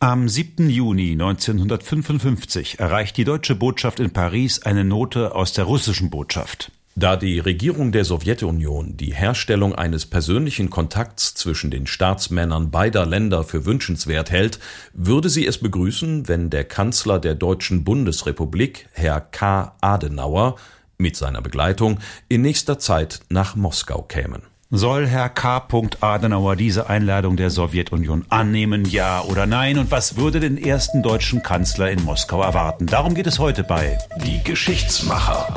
Am 7. Juni 1955 erreicht die deutsche Botschaft in Paris eine Note aus der russischen Botschaft. Da die Regierung der Sowjetunion die Herstellung eines persönlichen Kontakts zwischen den Staatsmännern beider Länder für wünschenswert hält, würde sie es begrüßen, wenn der Kanzler der Deutschen Bundesrepublik, Herr K. Adenauer, mit seiner Begleitung in nächster Zeit nach Moskau kämen. Soll Herr K. Adenauer diese Einladung der Sowjetunion annehmen, ja oder nein? Und was würde den ersten deutschen Kanzler in Moskau erwarten? Darum geht es heute bei Die Geschichtsmacher.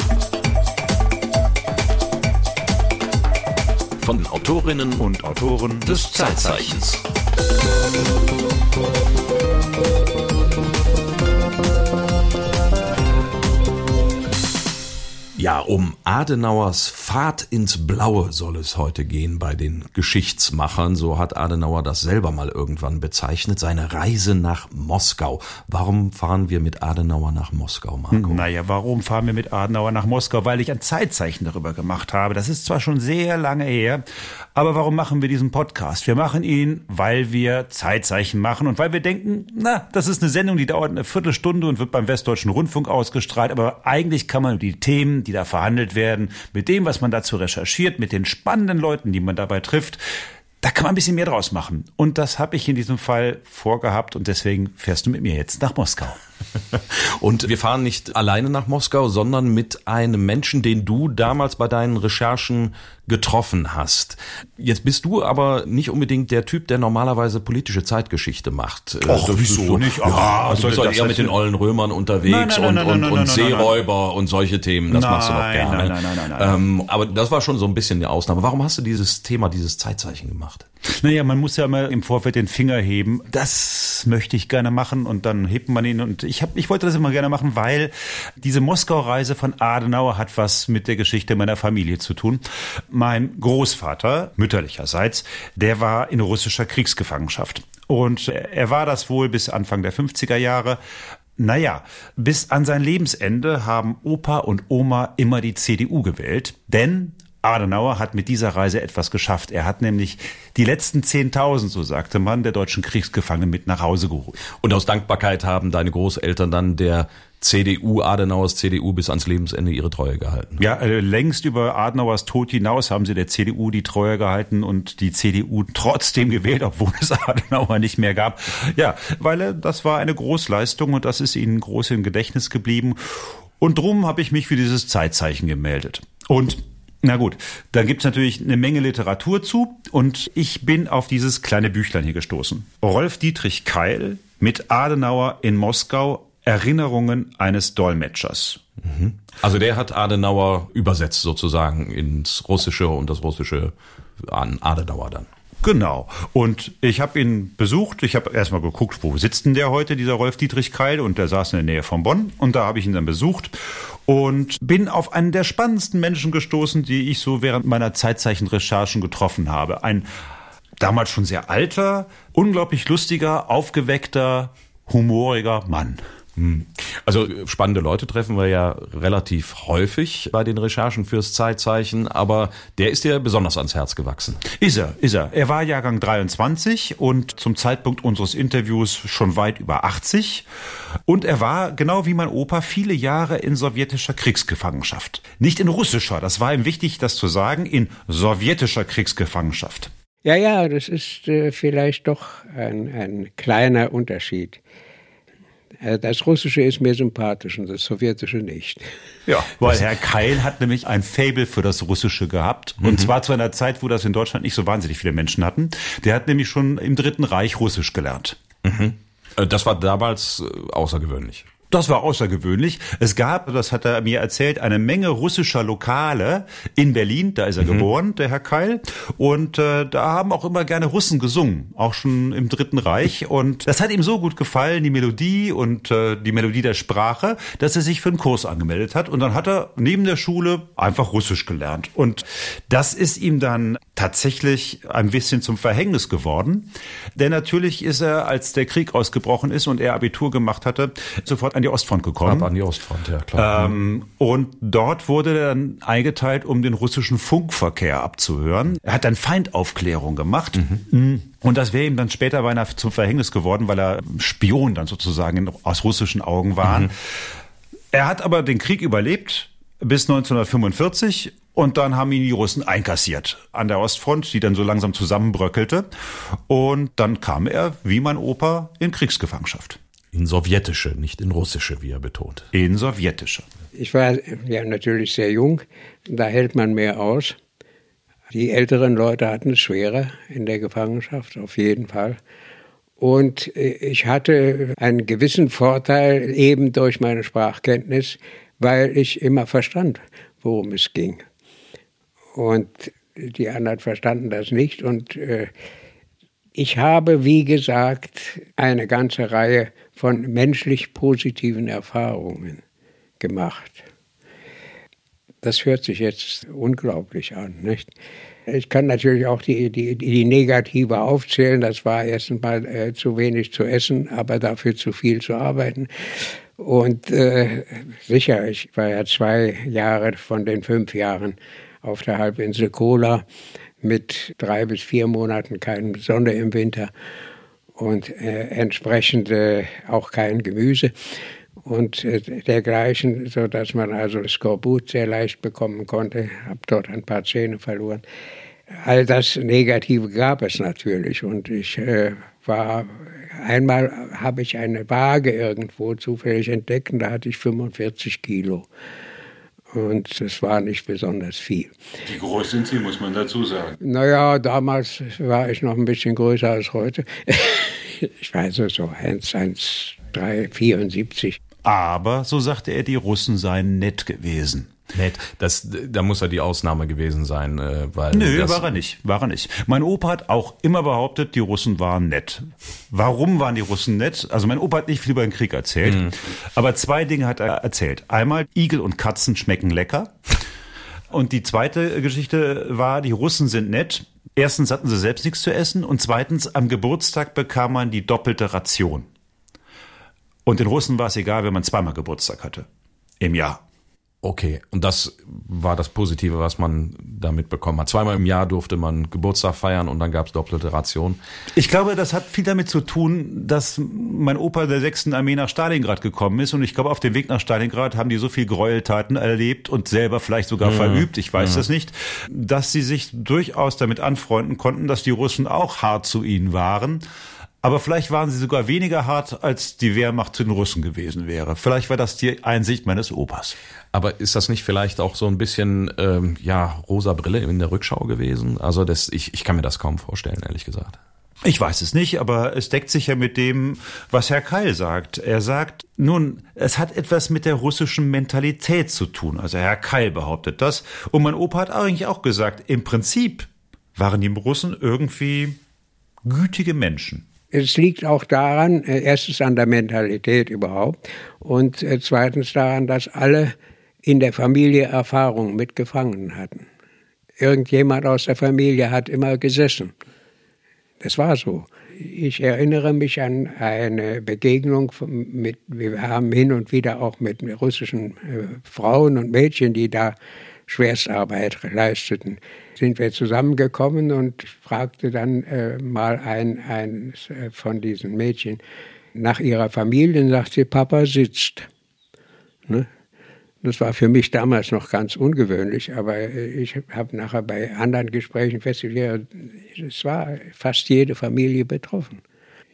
von Autorinnen und Autoren des Zeitzeichens. Ja, um Adenauers Fahrt ins Blaue soll es heute gehen bei den Geschichtsmachern. So hat Adenauer das selber mal irgendwann bezeichnet. Seine Reise nach Moskau. Warum fahren wir mit Adenauer nach Moskau, Marco? Naja, warum fahren wir mit Adenauer nach Moskau? Weil ich ein Zeitzeichen darüber gemacht habe. Das ist zwar schon sehr lange her, aber warum machen wir diesen Podcast? Wir machen ihn, weil wir Zeitzeichen machen und weil wir denken, na, das ist eine Sendung, die dauert eine Viertelstunde und wird beim Westdeutschen Rundfunk ausgestrahlt. Aber eigentlich kann man die Themen, die die da verhandelt werden, mit dem, was man dazu recherchiert, mit den spannenden Leuten, die man dabei trifft, da kann man ein bisschen mehr draus machen. Und das habe ich in diesem Fall vorgehabt und deswegen fährst du mit mir jetzt nach Moskau. Und wir fahren nicht alleine nach Moskau, sondern mit einem Menschen, den du damals bei deinen Recherchen getroffen hast. Jetzt bist du aber nicht unbedingt der Typ, der normalerweise politische Zeitgeschichte macht. Och, so, wieso so, nicht? Ja, du bist halt eher mit den ollen Römern unterwegs nein, nein, nein, und, und, und Seeräuber und solche Themen. Das machst du doch gerne. Nein, nein, nein, nein, ähm, aber das war schon so ein bisschen die Ausnahme. Warum hast du dieses Thema, dieses Zeitzeichen gemacht? Naja, man muss ja immer im Vorfeld den Finger heben. Das möchte ich gerne machen und dann hebt man ihn und ich habe, ich wollte das immer gerne machen, weil diese Moskau-Reise von Adenauer hat was mit der Geschichte meiner Familie zu tun. Mein Großvater, mütterlicherseits, der war in russischer Kriegsgefangenschaft. Und er war das wohl bis Anfang der 50er Jahre. Naja, bis an sein Lebensende haben Opa und Oma immer die CDU gewählt, denn Adenauer hat mit dieser Reise etwas geschafft. Er hat nämlich die letzten 10.000, so sagte man, der deutschen Kriegsgefangenen mit nach Hause geholt. Und aus Dankbarkeit haben deine Großeltern dann der CDU, Adenauers CDU bis ans Lebensende ihre Treue gehalten. Ja, äh, längst über Adenauers Tod hinaus haben sie der CDU die Treue gehalten und die CDU trotzdem gewählt, obwohl es Adenauer nicht mehr gab. Ja, weil äh, das war eine Großleistung und das ist ihnen groß im Gedächtnis geblieben. Und drum habe ich mich für dieses Zeitzeichen gemeldet. Und na gut, dann gibt's natürlich eine Menge Literatur zu und ich bin auf dieses kleine Büchlein hier gestoßen. Rolf Dietrich Keil mit Adenauer in Moskau Erinnerungen eines Dolmetschers. Mhm. Also der hat Adenauer übersetzt sozusagen ins Russische und das Russische an Adenauer dann. Genau. Und ich habe ihn besucht. Ich habe erstmal geguckt, wo sitzt denn der heute, dieser Rolf Dietrich Keil? Und der saß in der Nähe von Bonn. Und da habe ich ihn dann besucht und bin auf einen der spannendsten Menschen gestoßen, die ich so während meiner Zeitzeichenrecherchen getroffen habe. Ein damals schon sehr alter, unglaublich lustiger, aufgeweckter, humoriger Mann. Hm. Also spannende Leute treffen wir ja relativ häufig bei den Recherchen fürs Zeitzeichen, aber der ist dir besonders ans Herz gewachsen. Ist er, ist er. Er war Jahrgang 23 und zum Zeitpunkt unseres Interviews schon weit über 80 und er war, genau wie mein Opa, viele Jahre in sowjetischer Kriegsgefangenschaft. Nicht in russischer, das war ihm wichtig, das zu sagen, in sowjetischer Kriegsgefangenschaft. Ja, ja, das ist äh, vielleicht doch ein, ein kleiner Unterschied. Das Russische ist mir sympathisch und das Sowjetische nicht. Ja, weil Herr Keil hat nämlich ein Fable für das Russische gehabt. Und mhm. zwar zu einer Zeit, wo das in Deutschland nicht so wahnsinnig viele Menschen hatten. Der hat nämlich schon im Dritten Reich Russisch gelernt. Mhm. Äh, das war damals äh, außergewöhnlich. Das war außergewöhnlich. Es gab, das hat er mir erzählt, eine Menge russischer Lokale in Berlin. Da ist er mhm. geboren, der Herr Keil. Und äh, da haben auch immer gerne Russen gesungen, auch schon im Dritten Reich. Und das hat ihm so gut gefallen, die Melodie und äh, die Melodie der Sprache, dass er sich für einen Kurs angemeldet hat. Und dann hat er neben der Schule einfach Russisch gelernt. Und das ist ihm dann tatsächlich ein bisschen zum Verhängnis geworden. Denn natürlich ist er, als der Krieg ausgebrochen ist und er Abitur gemacht hatte, sofort an die Ostfront gekommen. Ab an die Ostfront, ja klar. Ähm, und dort wurde er dann eingeteilt, um den russischen Funkverkehr abzuhören. Er hat dann Feindaufklärung gemacht. Mhm. Und das wäre ihm dann später beinahe zum Verhängnis geworden, weil er Spion dann sozusagen aus russischen Augen war. Mhm. Er hat aber den Krieg überlebt bis 1945 und dann haben ihn die Russen einkassiert an der Ostfront, die dann so langsam zusammenbröckelte. Und dann kam er, wie mein Opa, in Kriegsgefangenschaft. In sowjetische, nicht in russische, wie er betont. In sowjetische. Ich war ja natürlich sehr jung, da hält man mehr aus. Die älteren Leute hatten es schwerer in der Gefangenschaft, auf jeden Fall. Und ich hatte einen gewissen Vorteil eben durch meine Sprachkenntnis, weil ich immer verstand, worum es ging. Und die anderen verstanden das nicht. Und äh, ich habe, wie gesagt, eine ganze Reihe von menschlich positiven Erfahrungen gemacht. Das hört sich jetzt unglaublich an, nicht? Ich kann natürlich auch die, die, die negative aufzählen. Das war erst einmal äh, zu wenig zu essen, aber dafür zu viel zu arbeiten. Und äh, sicher, ich war ja zwei Jahre von den fünf Jahren auf der Halbinsel Kola mit drei bis vier Monaten keine Sonne im Winter und äh, entsprechend äh, auch kein Gemüse und äh, dergleichen, so dass man also Skorbut sehr leicht bekommen konnte. Habe dort ein paar Zähne verloren. All das Negative gab es natürlich und ich äh, war einmal habe ich eine Waage irgendwo zufällig entdeckt da hatte ich 45 Kilo. Und es war nicht besonders viel. Wie groß sind Sie, muss man dazu sagen? Naja, damals war ich noch ein bisschen größer als heute. ich weiß es so, 1, 1, 3, 74. Aber, so sagte er, die Russen seien nett gewesen. Nett. Das, da muss er die Ausnahme gewesen sein, äh, weil. Nö, das war er nicht. War er nicht. Mein Opa hat auch immer behauptet, die Russen waren nett. Warum waren die Russen nett? Also mein Opa hat nicht viel über den Krieg erzählt, mhm. aber zwei Dinge hat er erzählt. Einmal, Igel und Katzen schmecken lecker. Und die zweite Geschichte war, die Russen sind nett. Erstens hatten sie selbst nichts zu essen und zweitens, am Geburtstag bekam man die doppelte Ration. Und den Russen war es egal, wenn man zweimal Geburtstag hatte. Im Jahr. Okay, und das war das Positive, was man damit bekommen hat. Zweimal im Jahr durfte man Geburtstag feiern und dann gab es doppelte Ration. Ich glaube, das hat viel damit zu tun, dass mein Opa der 6. Armee nach Stalingrad gekommen ist und ich glaube, auf dem Weg nach Stalingrad haben die so viel Gräueltaten erlebt und selber vielleicht sogar mhm. verübt, ich weiß mhm. das nicht, dass sie sich durchaus damit anfreunden konnten, dass die Russen auch hart zu ihnen waren aber vielleicht waren sie sogar weniger hart, als die Wehrmacht zu den Russen gewesen wäre. Vielleicht war das die Einsicht meines Opas. Aber ist das nicht vielleicht auch so ein bisschen ähm, ja rosa Brille in der Rückschau gewesen? Also das, ich, ich kann mir das kaum vorstellen, ehrlich gesagt. Ich weiß es nicht, aber es deckt sich ja mit dem, was Herr Keil sagt. Er sagt, nun, es hat etwas mit der russischen Mentalität zu tun. Also Herr Keil behauptet das. Und mein Opa hat eigentlich auch gesagt, im Prinzip waren die Russen irgendwie gütige Menschen. Es liegt auch daran, äh, erstens an der Mentalität überhaupt und äh, zweitens daran, dass alle in der Familie Erfahrung mit Gefangenen hatten. Irgendjemand aus der Familie hat immer gesessen. Das war so. Ich erinnere mich an eine Begegnung mit, wir haben hin und wieder auch mit russischen äh, Frauen und Mädchen, die da Schwerstarbeit leisteten, sind wir zusammengekommen und fragte dann äh, mal ein, ein äh, von diesen Mädchen nach ihrer Familie und sagte, Papa sitzt. Ne? Das war für mich damals noch ganz ungewöhnlich, aber äh, ich habe nachher bei anderen Gesprächen festgestellt, es war fast jede Familie betroffen.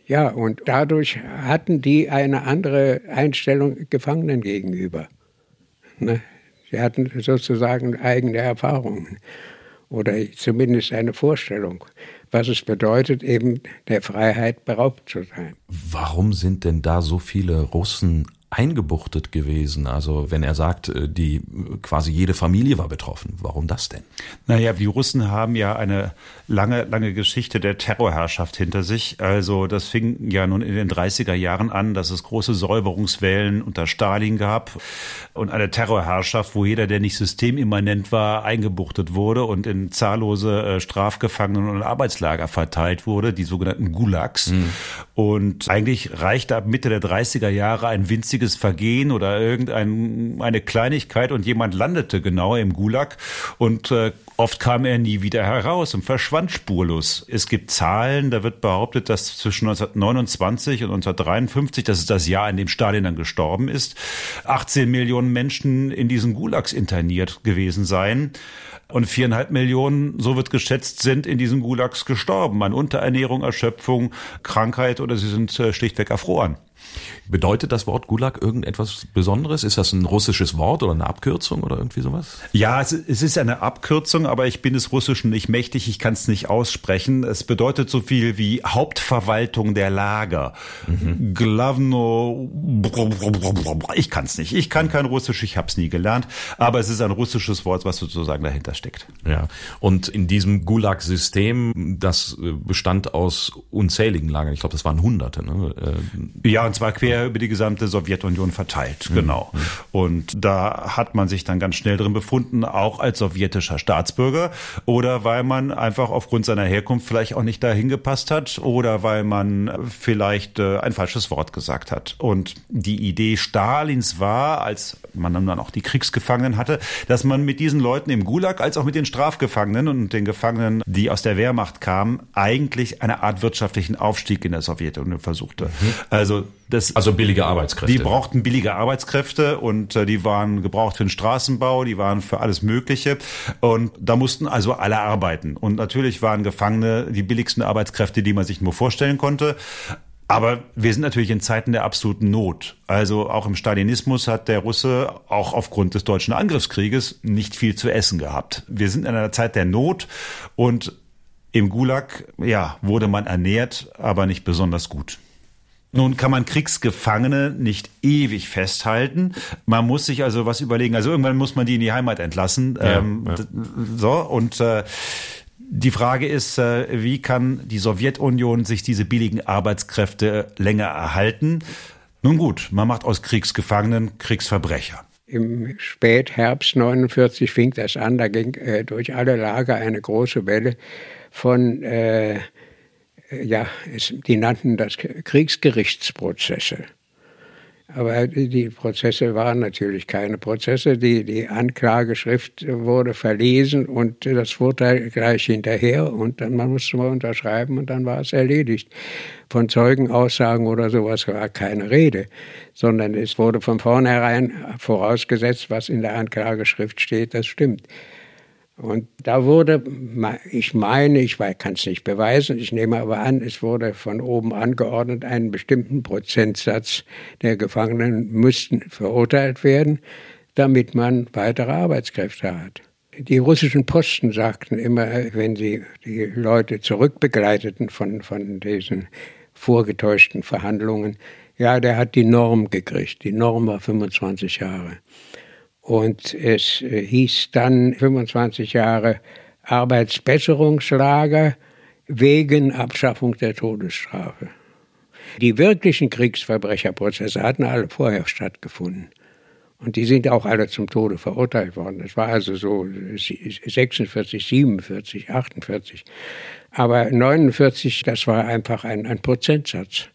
Ja, und dadurch hatten die eine andere Einstellung Gefangenen gegenüber. Ne? Sie hatten sozusagen eigene Erfahrungen oder zumindest eine Vorstellung, was es bedeutet, eben der Freiheit beraubt zu sein. Warum sind denn da so viele Russen eingebuchtet gewesen? Also wenn er sagt, äh, die quasi jede Familie war betroffen, warum das denn? Naja, die Russen haben ja eine lange, lange Geschichte der Terrorherrschaft hinter sich. Also das fing ja nun in den 30er Jahren an, dass es große Säuberungswellen unter Stalin gab und eine Terrorherrschaft, wo jeder, der nicht systemimmanent war, eingebuchtet wurde und in zahllose äh, Strafgefangenen und Arbeitslager verteilt wurde, die sogenannten Gulags. Mhm. Und eigentlich reichte ab Mitte der 30er Jahre ein winziges Vergehen oder irgendeine Kleinigkeit und jemand landete genau im Gulag und äh, oft kam er nie wieder heraus und verschwand spurlos. Es gibt Zahlen, da wird behauptet, dass zwischen 1929 und 1953, das ist das Jahr, in dem Stalin dann gestorben ist, 18 Millionen Menschen in diesen Gulags interniert gewesen seien. Und viereinhalb Millionen, so wird geschätzt, sind in diesen Gulags gestorben an Unterernährung, Erschöpfung, Krankheit oder sie sind äh, schlichtweg erfroren. Bedeutet das Wort Gulag irgendetwas Besonderes? Ist das ein russisches Wort oder eine Abkürzung oder irgendwie sowas? Ja, es, es ist eine Abkürzung, aber ich bin des Russischen nicht mächtig, ich kann es nicht aussprechen. Es bedeutet so viel wie Hauptverwaltung der Lager. Mhm. Glavno, ich kann es nicht. Ich kann kein Russisch, ich habe es nie gelernt, aber es ist ein russisches Wort, was sozusagen dahinter steckt. Ja, und in diesem Gulag-System, das bestand aus unzähligen Lagern, ich glaube, das waren Hunderte. Ne? Äh, ja, und zwar quer über die gesamte Sowjetunion verteilt, mhm. genau. Mhm. Und da hat man sich dann ganz schnell drin befunden, auch als sowjetischer Staatsbürger oder weil man einfach aufgrund seiner Herkunft vielleicht auch nicht dahin gepasst hat oder weil man vielleicht äh, ein falsches Wort gesagt hat. Und die Idee Stalins war, als man dann auch die Kriegsgefangenen hatte, dass man mit diesen Leuten im Gulag als auch mit den Strafgefangenen und den Gefangenen, die aus der Wehrmacht kamen, eigentlich eine Art wirtschaftlichen Aufstieg in der Sowjetunion versuchte. Mhm. Also das, also billige Arbeitskräfte. Die brauchten billige Arbeitskräfte und äh, die waren gebraucht für den Straßenbau, die waren für alles Mögliche. Und da mussten also alle arbeiten. Und natürlich waren Gefangene die billigsten Arbeitskräfte, die man sich nur vorstellen konnte. Aber wir sind natürlich in Zeiten der absoluten Not. Also auch im Stalinismus hat der Russe auch aufgrund des deutschen Angriffskrieges nicht viel zu essen gehabt. Wir sind in einer Zeit der Not und im Gulag, ja, wurde man ernährt, aber nicht besonders gut. Nun kann man Kriegsgefangene nicht ewig festhalten. Man muss sich also was überlegen. Also irgendwann muss man die in die Heimat entlassen. Ja, ähm, ja. So und äh, die Frage ist, äh, wie kann die Sowjetunion sich diese billigen Arbeitskräfte länger erhalten? Nun gut, man macht aus Kriegsgefangenen Kriegsverbrecher. Im Spätherbst 49 fing das an, da ging äh, durch alle Lager eine große Welle von äh, ja, es, die nannten das Kriegsgerichtsprozesse. Aber die Prozesse waren natürlich keine Prozesse. Die, die Anklageschrift wurde verlesen und das Urteil gleich hinterher und dann man musste mal unterschreiben und dann war es erledigt. Von Zeugenaussagen oder sowas war keine Rede, sondern es wurde von vornherein vorausgesetzt, was in der Anklageschrift steht, das stimmt. Und da wurde, ich meine, ich kann es nicht beweisen, ich nehme aber an, es wurde von oben angeordnet, einen bestimmten Prozentsatz der Gefangenen müssten verurteilt werden, damit man weitere Arbeitskräfte hat. Die russischen Posten sagten immer, wenn sie die Leute zurückbegleiteten von, von diesen vorgetäuschten Verhandlungen, ja, der hat die Norm gekriegt. Die Norm war 25 Jahre. Und es äh, hieß dann 25 Jahre Arbeitsbesserungslager wegen Abschaffung der Todesstrafe. Die wirklichen Kriegsverbrecherprozesse hatten alle vorher stattgefunden. Und die sind auch alle zum Tode verurteilt worden. Das war also so 46, 47, 48. Aber 49, das war einfach ein, ein Prozentsatz,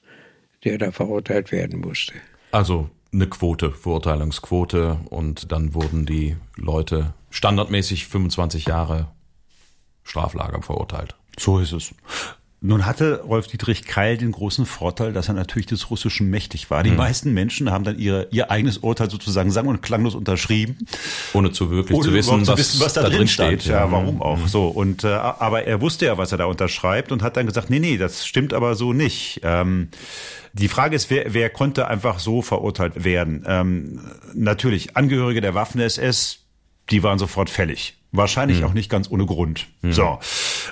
der da verurteilt werden musste. Also eine Quote, Verurteilungsquote und dann wurden die Leute standardmäßig 25 Jahre Straflager verurteilt. So ist es. Nun hatte Rolf Dietrich Keil den großen Vorteil, dass er natürlich des Russischen mächtig war. Die mhm. meisten Menschen haben dann ihre, ihr eigenes Urteil sozusagen sang- und klanglos unterschrieben. Ohne zu wirklich Ohne zu, wissen, zu wissen, was, da, drin steht. Ja, warum auch. Mhm. So. Und, äh, aber er wusste ja, was er da unterschreibt und hat dann gesagt, nee, nee, das stimmt aber so nicht. Ähm, die Frage ist, wer, wer konnte einfach so verurteilt werden? Ähm, natürlich, Angehörige der Waffen-SS, die waren sofort fällig. Wahrscheinlich mhm. auch nicht ganz ohne Grund. Mhm. So.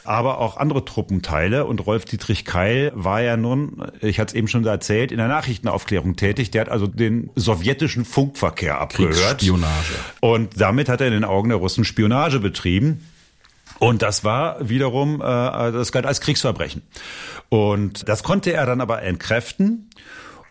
aber auch andere Truppenteile. Und Rolf Dietrich Keil war ja nun, ich hatte es eben schon erzählt, in der Nachrichtenaufklärung tätig. Der hat also den sowjetischen Funkverkehr abgehört. Spionage. Und damit hat er in den Augen der Russen Spionage betrieben. Und das war wiederum, äh, das galt als Kriegsverbrechen. Und das konnte er dann aber entkräften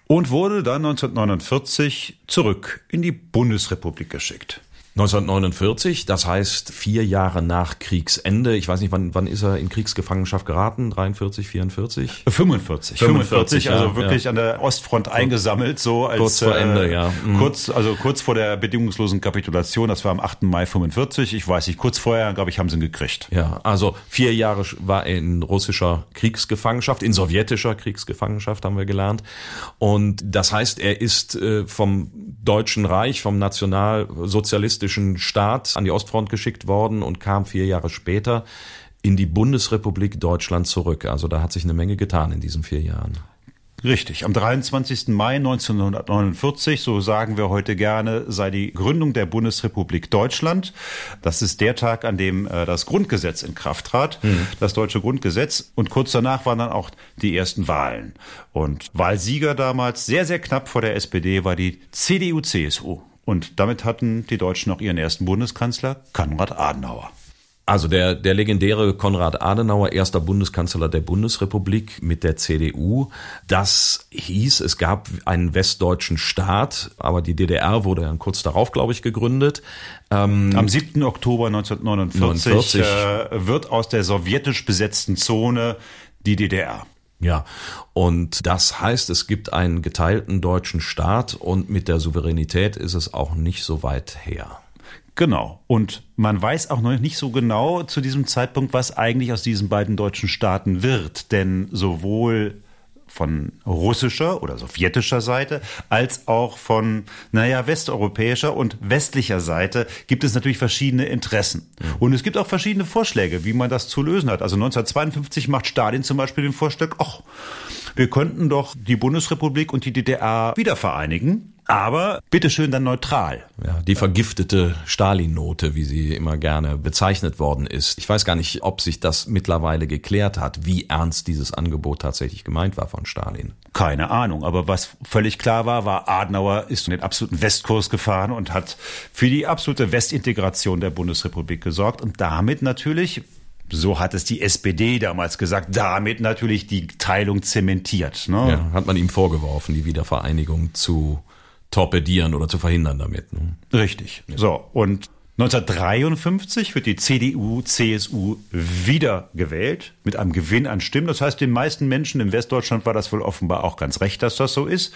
und wurde dann 1949 zurück in die Bundesrepublik geschickt. 1949, das heißt vier Jahre nach Kriegsende. Ich weiß nicht, wann, wann ist er in Kriegsgefangenschaft geraten? 43, 44? 45. 45, also wirklich ja. an der Ostfront eingesammelt, so als kurz vor Ende, äh, ja. Mhm. Kurz, also kurz vor der bedingungslosen Kapitulation. Das war am 8. Mai 45. Ich weiß nicht, kurz vorher, glaube ich, haben sie ihn gekriegt. Ja, also vier Jahre war er in russischer Kriegsgefangenschaft, in sowjetischer Kriegsgefangenschaft haben wir gelernt. Und das heißt, er ist äh, vom Deutschen Reich, vom nationalsozialistischen kommunistischen Staat an die Ostfront geschickt worden und kam vier Jahre später in die Bundesrepublik Deutschland zurück. Also da hat sich eine Menge getan in diesen vier Jahren. Richtig. Am 23. Mai 1949, so sagen wir heute gerne, sei die Gründung der Bundesrepublik Deutschland. Das ist der Tag, an dem äh, das Grundgesetz in Kraft trat, mhm. das deutsche Grundgesetz. Und kurz danach waren dann auch die ersten Wahlen. Und Wahlsieger damals, sehr, sehr knapp vor der SPD, war die CDU-CSU. Und damit hatten die Deutschen auch ihren ersten Bundeskanzler, Konrad Adenauer. Also der, der legendäre Konrad Adenauer, erster Bundeskanzler der Bundesrepublik mit der CDU. Das hieß, es gab einen westdeutschen Staat, aber die DDR wurde dann kurz darauf, glaube ich, gegründet. Ähm, Am 7. Oktober 1949 äh, wird aus der sowjetisch besetzten Zone die DDR. Ja, und das heißt, es gibt einen geteilten deutschen Staat und mit der Souveränität ist es auch nicht so weit her. Genau. Und man weiß auch noch nicht so genau zu diesem Zeitpunkt, was eigentlich aus diesen beiden deutschen Staaten wird. Denn sowohl von russischer oder sowjetischer Seite als auch von, naja, westeuropäischer und westlicher Seite gibt es natürlich verschiedene Interessen. Mhm. Und es gibt auch verschiedene Vorschläge, wie man das zu lösen hat. Also 1952 macht Stalin zum Beispiel den Vorschlag, ach, wir könnten doch die Bundesrepublik und die DDR wieder vereinigen aber bitteschön dann neutral. Ja, die vergiftete Stalin-Note, wie sie immer gerne bezeichnet worden ist. Ich weiß gar nicht, ob sich das mittlerweile geklärt hat, wie ernst dieses Angebot tatsächlich gemeint war von Stalin. Keine Ahnung, aber was völlig klar war, war, Adenauer ist in den absoluten Westkurs gefahren und hat für die absolute Westintegration der Bundesrepublik gesorgt und damit natürlich so hat es die SPD damals gesagt, damit natürlich die Teilung zementiert. Ne? Ja, hat man ihm vorgeworfen, die Wiedervereinigung zu torpedieren oder zu verhindern damit. Ne? Richtig. Ja. So, und 1953 wird die CDU, CSU wieder gewählt mit einem Gewinn an Stimmen. Das heißt, den meisten Menschen in Westdeutschland war das wohl offenbar auch ganz recht, dass das so ist.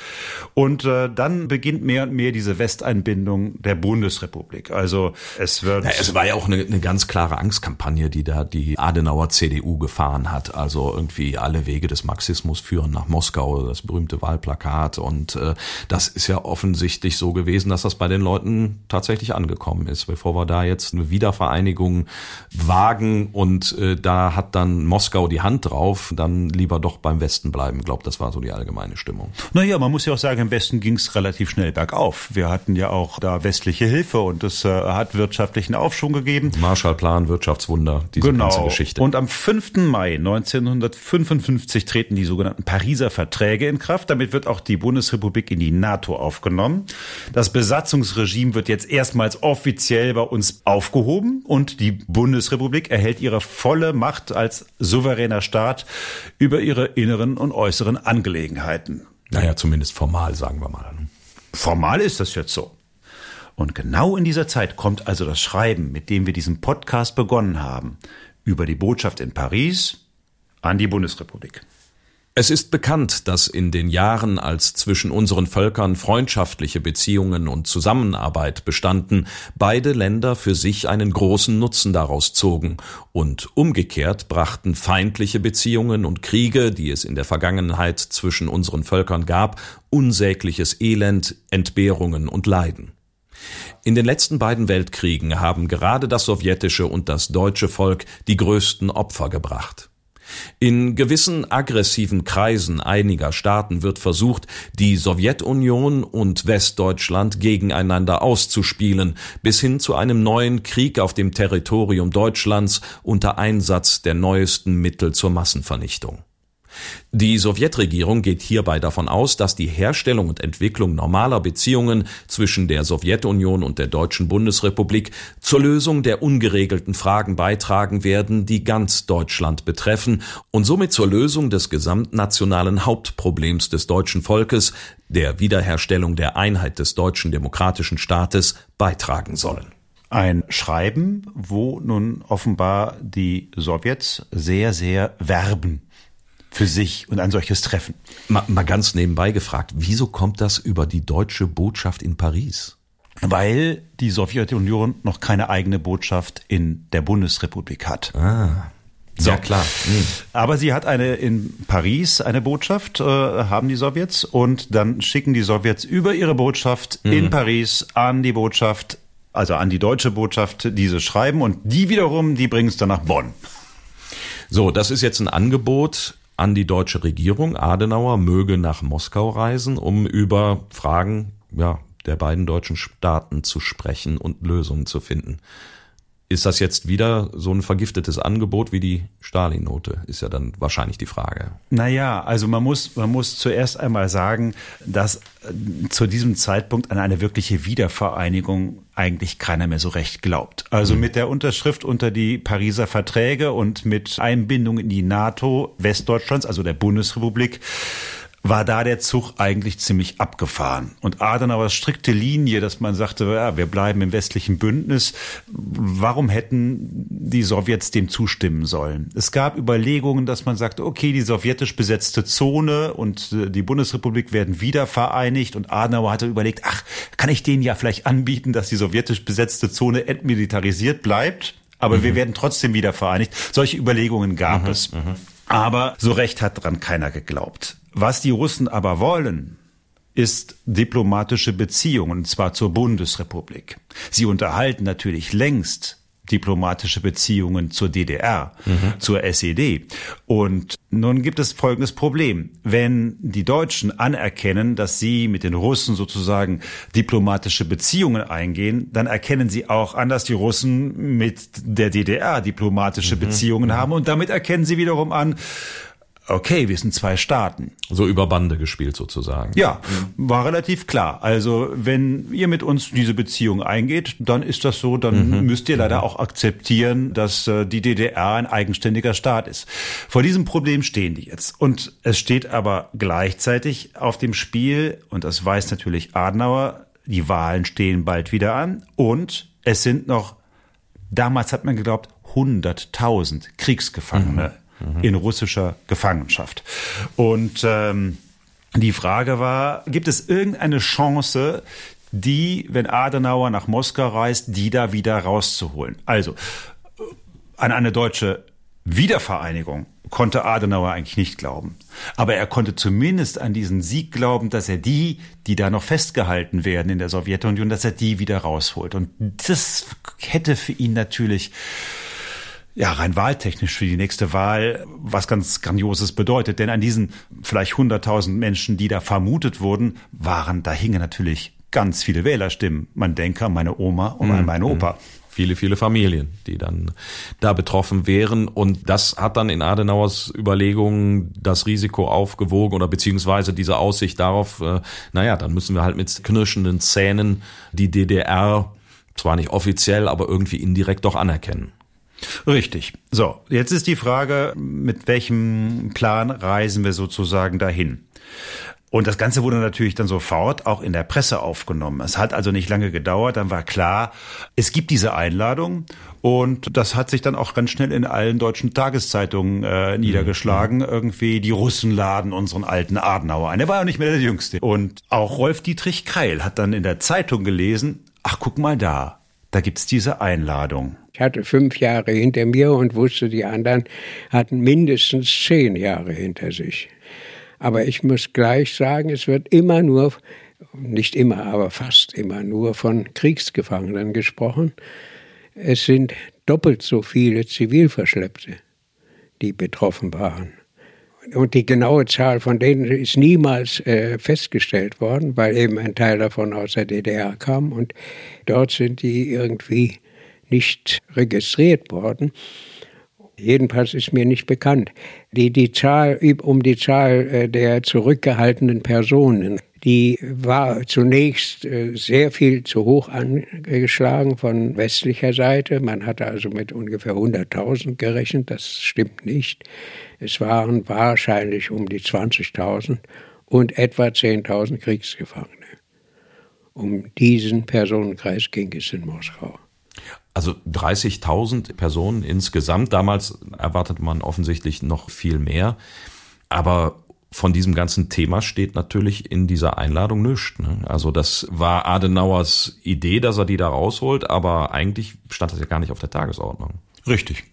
Und äh, dann beginnt mehr und mehr diese Westeinbindung der Bundesrepublik. Also es wird. Ja, es war ja auch eine, eine ganz klare Angstkampagne, die da die Adenauer CDU gefahren hat. Also irgendwie alle Wege des Marxismus führen nach Moskau, das berühmte Wahlplakat. Und äh, das ist ja offensichtlich so gewesen, dass das bei den Leuten tatsächlich angekommen ist. Bevor bevor wir da jetzt eine Wiedervereinigung wagen und äh, da hat dann Moskau die Hand drauf, dann lieber doch beim Westen bleiben. Ich glaube, das war so die allgemeine Stimmung. Naja, man muss ja auch sagen, im Westen ging es relativ schnell bergauf. Wir hatten ja auch da westliche Hilfe und es äh, hat wirtschaftlichen Aufschwung gegeben. Marshallplan, Wirtschaftswunder, diese genau. ganze Geschichte. Und am 5. Mai 1955 treten die sogenannten Pariser Verträge in Kraft. Damit wird auch die Bundesrepublik in die NATO aufgenommen. Das Besatzungsregime wird jetzt erstmals offiziell bei uns aufgehoben und die Bundesrepublik erhält ihre volle Macht als souveräner Staat über ihre inneren und äußeren Angelegenheiten. Naja, zumindest formal, sagen wir mal. Ne? Formal ist das jetzt so. Und genau in dieser Zeit kommt also das Schreiben, mit dem wir diesen Podcast begonnen haben, über die Botschaft in Paris an die Bundesrepublik. Es ist bekannt, dass in den Jahren, als zwischen unseren Völkern freundschaftliche Beziehungen und Zusammenarbeit bestanden, beide Länder für sich einen großen Nutzen daraus zogen, und umgekehrt brachten feindliche Beziehungen und Kriege, die es in der Vergangenheit zwischen unseren Völkern gab, unsägliches Elend, Entbehrungen und Leiden. In den letzten beiden Weltkriegen haben gerade das sowjetische und das deutsche Volk die größten Opfer gebracht. In gewissen aggressiven Kreisen einiger Staaten wird versucht, die Sowjetunion und Westdeutschland gegeneinander auszuspielen, bis hin zu einem neuen Krieg auf dem Territorium Deutschlands unter Einsatz der neuesten Mittel zur Massenvernichtung. Die Sowjetregierung geht hierbei davon aus, dass die Herstellung und Entwicklung normaler Beziehungen zwischen der Sowjetunion und der Deutschen Bundesrepublik zur Lösung der ungeregelten Fragen beitragen werden, die ganz Deutschland betreffen und somit zur Lösung des gesamtnationalen Hauptproblems des deutschen Volkes, der Wiederherstellung der Einheit des deutschen demokratischen Staates, beitragen sollen. Ein Schreiben, wo nun offenbar die Sowjets sehr, sehr werben für sich und ein solches Treffen. Mal, mal ganz nebenbei gefragt, wieso kommt das über die deutsche Botschaft in Paris? Weil die Sowjetunion noch keine eigene Botschaft in der Bundesrepublik hat. Ah. So. Ja, klar. Mhm. Aber sie hat eine in Paris eine Botschaft, äh, haben die Sowjets, und dann schicken die Sowjets über ihre Botschaft mhm. in Paris an die Botschaft, also an die deutsche Botschaft, diese schreiben und die wiederum, die bringen es dann nach Bonn. So, das ist jetzt ein Angebot an die deutsche Regierung. Adenauer möge nach Moskau reisen, um über Fragen ja, der beiden deutschen Staaten zu sprechen und Lösungen zu finden. Ist das jetzt wieder so ein vergiftetes Angebot wie die Stalin-Note? Ist ja dann wahrscheinlich die Frage. Naja, also man muss, man muss zuerst einmal sagen, dass äh, zu diesem Zeitpunkt an eine wirkliche Wiedervereinigung eigentlich keiner mehr so recht glaubt. Also mhm. mit der Unterschrift unter die Pariser Verträge und mit Einbindung in die NATO Westdeutschlands, also der Bundesrepublik, war da der Zug eigentlich ziemlich abgefahren. Und Adenauers strikte Linie, dass man sagte, ja, wir bleiben im westlichen Bündnis, warum hätten die Sowjets dem zustimmen sollen? Es gab Überlegungen, dass man sagte, okay, die sowjetisch besetzte Zone und äh, die Bundesrepublik werden wieder vereinigt. Und Adenauer hatte überlegt, ach, kann ich denen ja vielleicht anbieten, dass die sowjetisch besetzte Zone entmilitarisiert bleibt? Aber mhm. wir werden trotzdem wieder vereinigt. Solche Überlegungen gab mhm, es. Mhm. Aber so recht hat dran keiner geglaubt. Was die Russen aber wollen, ist diplomatische Beziehungen, und zwar zur Bundesrepublik. Sie unterhalten natürlich längst diplomatische Beziehungen zur DDR, mhm. zur SED. Und nun gibt es folgendes Problem. Wenn die Deutschen anerkennen, dass sie mit den Russen sozusagen diplomatische Beziehungen eingehen, dann erkennen sie auch an, dass die Russen mit der DDR diplomatische mhm. Beziehungen mhm. haben. Und damit erkennen sie wiederum an, okay, wir sind zwei Staaten. So über Bande gespielt sozusagen. Ja, war relativ klar. Also wenn ihr mit uns diese Beziehung eingeht, dann ist das so, dann mhm. müsst ihr leider mhm. auch akzeptieren, dass äh, die DDR ein eigenständiger Staat ist. Vor diesem Problem stehen die jetzt. Und es steht aber gleichzeitig auf dem Spiel, und das weiß natürlich Adenauer, die Wahlen stehen bald wieder an und es sind noch, damals hat man geglaubt, 100.000 Kriegsgefangene mhm in russischer Gefangenschaft. Und ähm, die Frage war, gibt es irgendeine Chance, die, wenn Adenauer nach Moskau reist, die da wieder rauszuholen? Also an eine deutsche Wiedervereinigung konnte Adenauer eigentlich nicht glauben. Aber er konnte zumindest an diesen Sieg glauben, dass er die, die da noch festgehalten werden in der Sowjetunion, dass er die wieder rausholt. Und das hätte für ihn natürlich ja, rein wahltechnisch für die nächste Wahl was ganz Grandioses bedeutet. Denn an diesen vielleicht 100.000 Menschen, die da vermutet wurden, waren, da hingen natürlich ganz viele Wählerstimmen. Man denke an meine Oma und an mhm. meine Opa. Viele, viele Familien, die dann da betroffen wären. Und das hat dann in Adenauers Überlegungen das Risiko aufgewogen oder beziehungsweise diese Aussicht darauf, äh, naja, dann müssen wir halt mit knirschenden Zähnen die DDR zwar nicht offiziell, aber irgendwie indirekt doch anerkennen. Richtig. So, jetzt ist die Frage, mit welchem Plan reisen wir sozusagen dahin? Und das Ganze wurde natürlich dann sofort auch in der Presse aufgenommen. Es hat also nicht lange gedauert, dann war klar, es gibt diese Einladung und das hat sich dann auch ganz schnell in allen deutschen Tageszeitungen äh, niedergeschlagen. Mhm. Irgendwie, die Russen laden unseren alten Adenauer ein. Er war ja nicht mehr der Jüngste. Und auch Rolf Dietrich Keil hat dann in der Zeitung gelesen, ach guck mal da, da gibt's diese Einladung. Hatte fünf Jahre hinter mir und wusste, die anderen hatten mindestens zehn Jahre hinter sich. Aber ich muss gleich sagen, es wird immer nur, nicht immer, aber fast immer nur von Kriegsgefangenen gesprochen. Es sind doppelt so viele Zivilverschleppte, die betroffen waren. Und die genaue Zahl von denen ist niemals äh, festgestellt worden, weil eben ein Teil davon aus der DDR kam und dort sind die irgendwie nicht registriert worden. Jedenfalls ist mir nicht bekannt. Die, die Zahl, um die Zahl äh, der zurückgehaltenen Personen, die war zunächst äh, sehr viel zu hoch angeschlagen von westlicher Seite. Man hatte also mit ungefähr 100.000 gerechnet. Das stimmt nicht. Es waren wahrscheinlich um die 20.000 und etwa 10.000 Kriegsgefangene. Um diesen Personenkreis ging es in Moskau. Also 30.000 Personen insgesamt. Damals erwartet man offensichtlich noch viel mehr. Aber von diesem ganzen Thema steht natürlich in dieser Einladung nichts. Ne? Also das war Adenauers Idee, dass er die da rausholt, aber eigentlich stand das ja gar nicht auf der Tagesordnung. Richtig.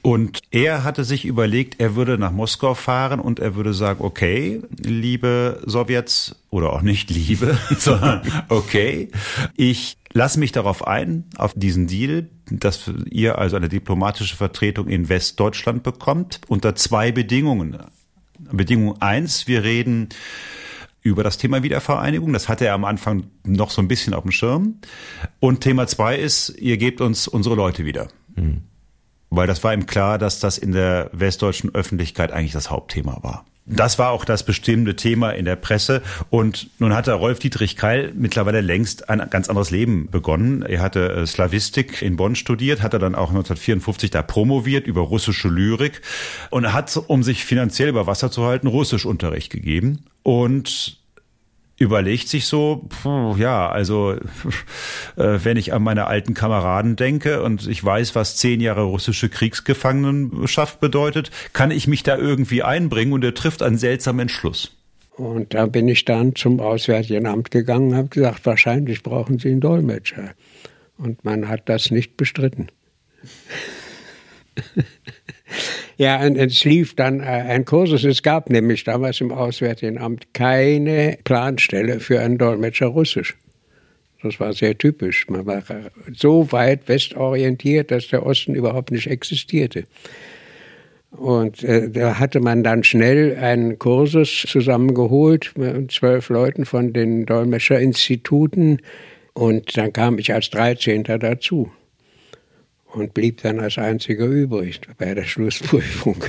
Und er hatte sich überlegt, er würde nach Moskau fahren und er würde sagen, okay, liebe Sowjets, oder auch nicht liebe, sondern okay, ich lasse mich darauf ein, auf diesen Deal, dass ihr also eine diplomatische Vertretung in Westdeutschland bekommt, unter zwei Bedingungen. Bedingung eins, wir reden über das Thema Wiedervereinigung. Das hatte er am Anfang noch so ein bisschen auf dem Schirm. Und Thema zwei ist, ihr gebt uns unsere Leute wieder. Mhm. Weil das war ihm klar, dass das in der westdeutschen Öffentlichkeit eigentlich das Hauptthema war. Das war auch das bestimmende Thema in der Presse. Und nun hatte Rolf Dietrich Keil mittlerweile längst ein ganz anderes Leben begonnen. Er hatte äh, Slavistik in Bonn studiert, hatte dann auch 1954 da promoviert über russische Lyrik und hat, um sich finanziell über Wasser zu halten, Russischunterricht gegeben. Und überlegt sich so, puh, ja, also äh, wenn ich an meine alten Kameraden denke und ich weiß, was zehn Jahre russische Kriegsgefangenenschaft bedeutet, kann ich mich da irgendwie einbringen und er trifft einen seltsamen Entschluss. Und da bin ich dann zum Auswärtigen Amt gegangen und habe gesagt, wahrscheinlich brauchen Sie einen Dolmetscher. Und man hat das nicht bestritten. Ja, und es lief dann äh, ein Kursus. Es gab nämlich damals im Auswärtigen Amt keine Planstelle für einen Dolmetscher Russisch. Das war sehr typisch. Man war so weit westorientiert, dass der Osten überhaupt nicht existierte. Und äh, da hatte man dann schnell einen Kursus zusammengeholt mit zwölf Leuten von den Dolmetscherinstituten. Und dann kam ich als Dreizehnter dazu und blieb dann als einziger übrig bei der Schlussprüfung.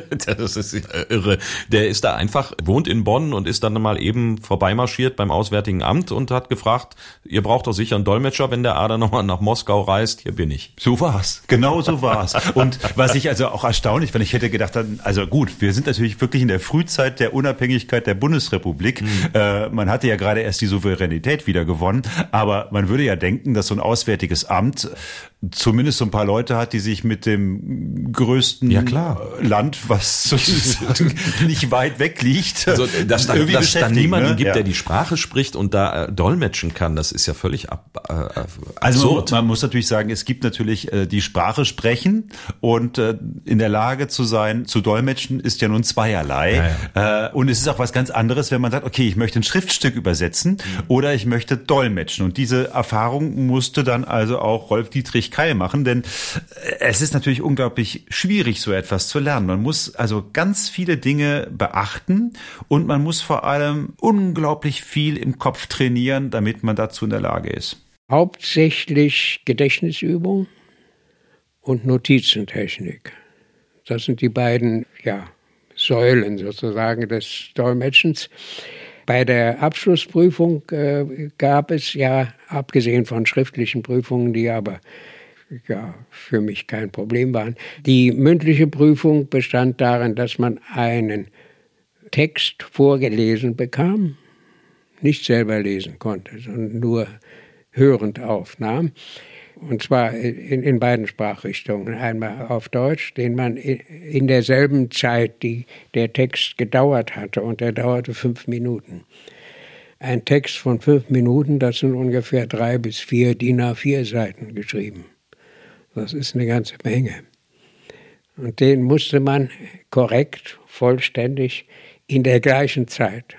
das ist irre. Der ist da einfach, wohnt in Bonn und ist dann mal eben vorbeimarschiert beim Auswärtigen Amt und hat gefragt, ihr braucht doch sicher einen Dolmetscher, wenn der Ader nochmal nach Moskau reist. Hier bin ich. So war's. Genau so war's. und was ich also auch erstaunlich, wenn ich hätte gedacht, also gut, wir sind natürlich wirklich in der Frühzeit der Unabhängigkeit der Bundesrepublik. Mhm. Äh, man hatte ja gerade erst die Souveränität wieder gewonnen, aber man würde ja denken, dass so ein Auswärtiges Amt zumindest so ein paar Leute hat, die sich mit dem größten ja. Land was sozusagen nicht weit weg liegt. Also, dass da, dass da niemanden ne? gibt, ja. der die Sprache spricht und da äh, dolmetschen kann, das ist ja völlig ab, äh, absurd. Also man muss natürlich sagen, es gibt natürlich äh, die Sprache sprechen und äh, in der Lage zu sein, zu dolmetschen, ist ja nun zweierlei. Ja. Äh, und es ist auch was ganz anderes, wenn man sagt, okay, ich möchte ein Schriftstück übersetzen mhm. oder ich möchte dolmetschen. Und diese Erfahrung musste dann also auch Rolf Dietrich Keil machen, denn äh, es ist natürlich unglaublich schwierig, so etwas zu lernen. Man muss muss also ganz viele Dinge beachten und man muss vor allem unglaublich viel im Kopf trainieren, damit man dazu in der Lage ist. Hauptsächlich Gedächtnisübung und Notizentechnik. Das sind die beiden ja, Säulen sozusagen des Dolmetschens. Bei der Abschlussprüfung äh, gab es ja, abgesehen von schriftlichen Prüfungen, die aber ja für mich kein Problem waren. Die mündliche Prüfung bestand darin, dass man einen Text vorgelesen bekam, nicht selber lesen konnte, sondern nur hörend aufnahm. Und zwar in, in beiden Sprachrichtungen. Einmal auf Deutsch, den man in derselben Zeit, die der Text gedauert hatte, und der dauerte fünf Minuten. Ein Text von fünf Minuten, das sind ungefähr drei bis vier DIN A4 Seiten geschrieben. Das ist eine ganze Menge. Und den musste man korrekt, vollständig in der gleichen Zeit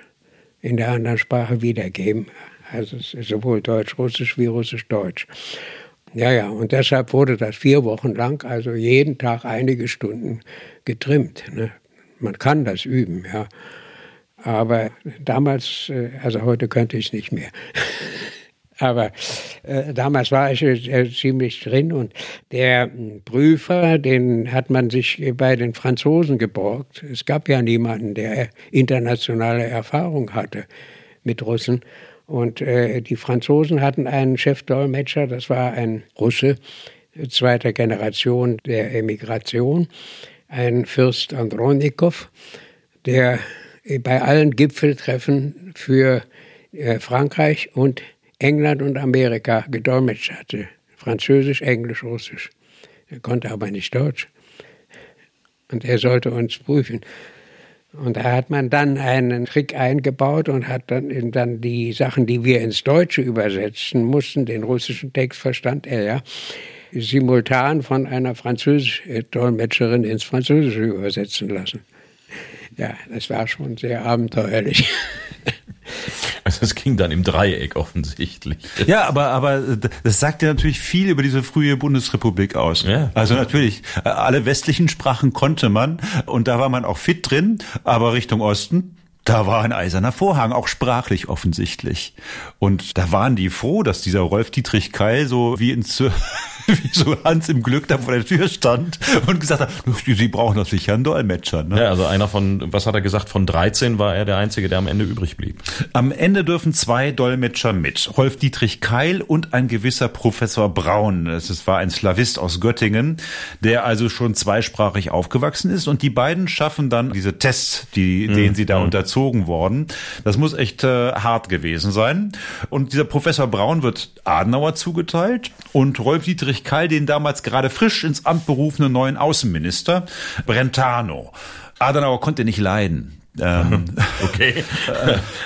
in der anderen Sprache wiedergeben. Also sowohl Deutsch-Russisch wie Russisch-Deutsch. Ja, ja, und deshalb wurde das vier Wochen lang, also jeden Tag einige Stunden getrimmt. Ne? Man kann das üben, ja. Aber damals, äh, also heute könnte ich es nicht mehr. Aber äh, damals war ich äh, ziemlich drin und der Prüfer, den hat man sich bei den Franzosen geborgt. Es gab ja niemanden, der internationale Erfahrung hatte mit Russen. Und äh, die Franzosen hatten einen Chefdolmetscher, das war ein Russe zweiter Generation der Emigration, ein Fürst Andronikow, der bei allen Gipfeltreffen für äh, Frankreich und England und Amerika gedolmetscht hatte. Französisch, Englisch, Russisch. Er konnte aber nicht Deutsch. Und er sollte uns prüfen. Und da hat man dann einen Trick eingebaut und hat dann, dann die Sachen, die wir ins Deutsche übersetzen mussten, den russischen Text verstand er ja, simultan von einer französischen Dolmetscherin ins Französische übersetzen lassen. Ja, das war schon sehr abenteuerlich. Also es ging dann im Dreieck offensichtlich. Ja, aber, aber das sagt ja natürlich viel über diese frühe Bundesrepublik aus. Ja. Also natürlich, alle westlichen Sprachen konnte man und da war man auch fit drin, aber Richtung Osten, da war ein eiserner Vorhang, auch sprachlich offensichtlich. Und da waren die froh, dass dieser Rolf Dietrich Keil so wie ins wie so Hans im Glück da vor der Tür stand und gesagt hat, Sie brauchen doch sicher einen Dolmetscher. Ne? Ja, also einer von, was hat er gesagt, von 13 war er der Einzige, der am Ende übrig blieb. Am Ende dürfen zwei Dolmetscher mit. Rolf Dietrich Keil und ein gewisser Professor Braun. Es war ein Slavist aus Göttingen, der also schon zweisprachig aufgewachsen ist. Und die beiden schaffen dann diese Tests, die, mhm. denen sie da mhm. unterzogen worden. Das muss echt äh, hart gewesen sein. Und dieser Professor Braun wird Adenauer zugeteilt und Rolf Dietrich Friedrich Keil den damals gerade frisch ins Amt berufenen neuen Außenminister Brentano. Adenauer konnte nicht leiden. Ähm, okay.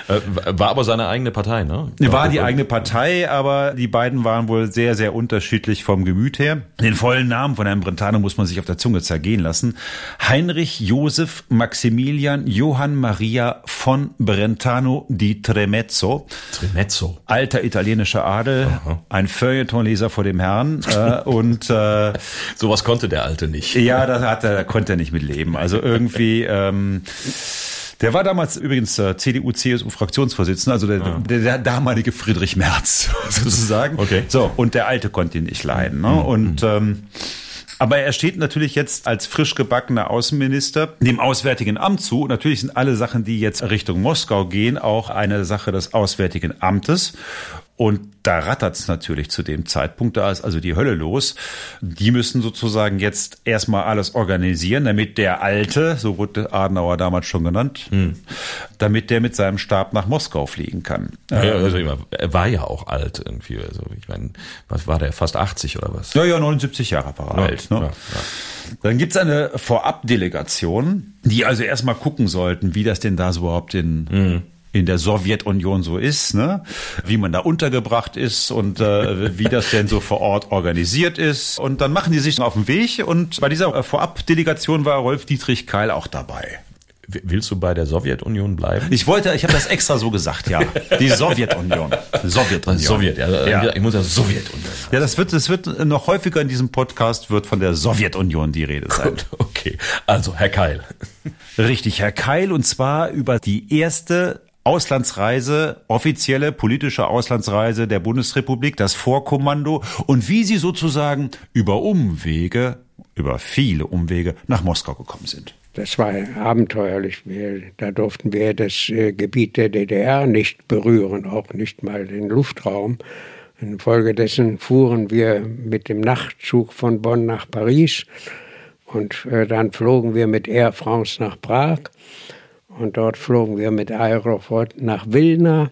Äh, war aber seine eigene Partei, ne? War, war die eigene Partei, aber die beiden waren wohl sehr, sehr unterschiedlich vom Gemüt her. Den vollen Namen von Herrn Brentano muss man sich auf der Zunge zergehen lassen. Heinrich Josef Maximilian Johann Maria von Brentano di Tremezzo. Tremezzo. Alter italienischer Adel, Aha. ein Feuilletonleser vor dem Herrn äh, und äh, sowas konnte der Alte nicht. Ja, da, hat er, da konnte er nicht mit leben. Also irgendwie ähm, der war damals übrigens äh, CDU-CSU-Fraktionsvorsitzender, also der, ah. der, der, damalige Friedrich Merz sozusagen. Okay. So, und der Alte konnte ihn nicht leiden. Ne? Mhm. Und ähm, aber er steht natürlich jetzt als frisch gebackener Außenminister dem Auswärtigen Amt zu. natürlich sind alle Sachen, die jetzt Richtung Moskau gehen, auch eine Sache des Auswärtigen Amtes. Und da rattert's natürlich zu dem Zeitpunkt, da ist also die Hölle los. Die müssen sozusagen jetzt erstmal alles organisieren, damit der Alte, so wurde Adenauer damals schon genannt, hm. damit der mit seinem Stab nach Moskau fliegen kann. Ja, also er war ja auch alt irgendwie. Also ich meine, was war der, fast 80 oder was? Ja, ja, 79 Jahre war er ja, alt. Ne? Ja, ja. Dann gibt's eine Vorabdelegation, die also erstmal gucken sollten, wie das denn da so überhaupt in... Hm in der Sowjetunion so ist, ne? wie man da untergebracht ist und äh, wie das denn so vor Ort organisiert ist. Und dann machen die sich auf den Weg und bei dieser Vorabdelegation war Rolf Dietrich Keil auch dabei. Willst du bei der Sowjetunion bleiben? Ich wollte, ich habe das extra so gesagt, ja. Die Sowjetunion. Sowjetunion. Sowjet, ja, ja. Ich muss ja Sowjetunion. Ja, das wird, das wird noch häufiger in diesem Podcast wird von der Sowjetunion die Rede sein. Gut, okay. Also, Herr Keil. Richtig, Herr Keil, und zwar über die erste Auslandsreise, offizielle politische Auslandsreise der Bundesrepublik, das Vorkommando und wie sie sozusagen über Umwege, über viele Umwege nach Moskau gekommen sind. Das war abenteuerlich. da durften wir das äh, Gebiet der DDR nicht berühren, auch nicht mal den Luftraum. Infolgedessen fuhren wir mit dem Nachtzug von Bonn nach Paris und äh, dann flogen wir mit Air France nach Prag und dort flogen wir mit Aeroflot nach Wilna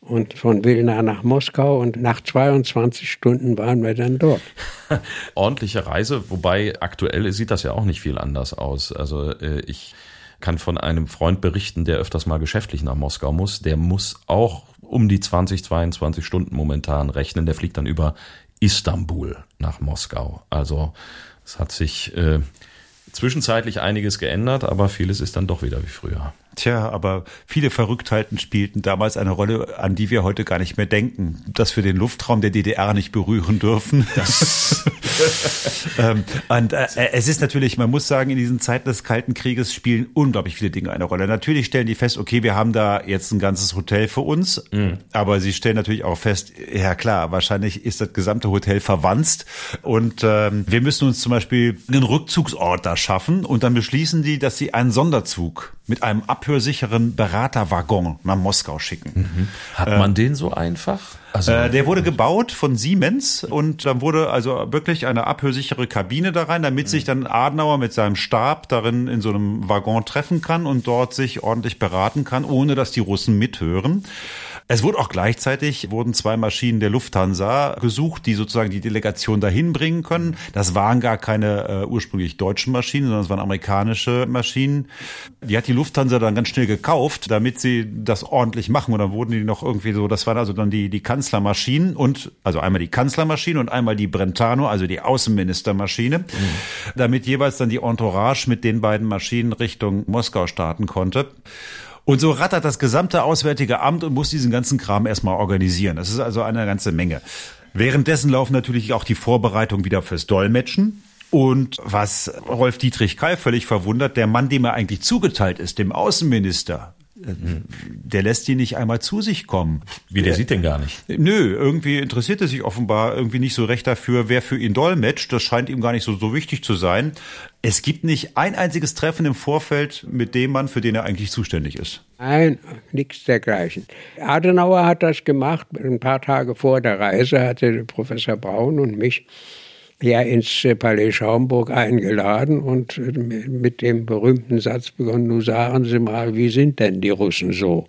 und von Wilna nach Moskau und nach 22 Stunden waren wir dann dort. Ordentliche Reise, wobei aktuell sieht das ja auch nicht viel anders aus. Also äh, ich kann von einem Freund berichten, der öfters mal geschäftlich nach Moskau muss. Der muss auch um die 20, 22 Stunden momentan rechnen. Der fliegt dann über Istanbul nach Moskau. Also es hat sich äh, zwischenzeitlich einiges geändert, aber vieles ist dann doch wieder wie früher. Tja, aber viele Verrücktheiten spielten damals eine Rolle, an die wir heute gar nicht mehr denken. Dass wir den Luftraum der DDR nicht berühren dürfen. ähm, und äh, es ist natürlich, man muss sagen, in diesen Zeiten des Kalten Krieges spielen unglaublich viele Dinge eine Rolle. Natürlich stellen die fest, okay, wir haben da jetzt ein ganzes Hotel für uns, mhm. aber sie stellen natürlich auch fest, ja klar, wahrscheinlich ist das gesamte Hotel verwanzt und ähm, wir müssen uns zum Beispiel einen Rückzugsort da schaffen und dann beschließen die, dass sie einen Sonderzug mit einem abhörsicheren Beraterwaggon nach Moskau schicken. Mhm. Hat man äh, den so einfach? Also, äh, der wurde gebaut von Siemens und dann wurde also wirklich eine abhörsichere Kabine da rein, damit sich dann Adenauer mit seinem Stab darin in so einem Waggon treffen kann und dort sich ordentlich beraten kann, ohne dass die Russen mithören. Es wurde auch gleichzeitig, wurden zwei Maschinen der Lufthansa gesucht, die sozusagen die Delegation dahin bringen können. Das waren gar keine äh, ursprünglich deutschen Maschinen, sondern es waren amerikanische Maschinen. Die hat die Lufthansa dann ganz schnell gekauft, damit sie das ordentlich machen. Und dann wurden die noch irgendwie so, das waren also dann die, die Kanzlermaschinen und, also einmal die Kanzlermaschine und einmal die Brentano, also die Außenministermaschine, mhm. damit jeweils dann die Entourage mit den beiden Maschinen Richtung Moskau starten konnte. Und so rattert das gesamte Auswärtige Amt und muss diesen ganzen Kram erstmal organisieren. Das ist also eine ganze Menge. Währenddessen laufen natürlich auch die Vorbereitungen wieder fürs Dolmetschen. Und was Rolf Dietrich Keil völlig verwundert, der Mann, dem er eigentlich zugeteilt ist, dem Außenminister, der lässt die nicht einmal zu sich kommen. Wie, der, der sieht den gar nicht? Nö, irgendwie interessiert er sich offenbar irgendwie nicht so recht dafür, wer für ihn dolmetscht. Das scheint ihm gar nicht so, so wichtig zu sein. Es gibt nicht ein einziges Treffen im Vorfeld mit dem Mann, für den er eigentlich zuständig ist. Nein, nichts dergleichen. Adenauer hat das gemacht. Ein paar Tage vor der Reise hatte Professor Braun und mich ja ins Palais Schaumburg eingeladen und mit dem berühmten Satz begonnen, nun sagen Sie mal, wie sind denn die Russen so?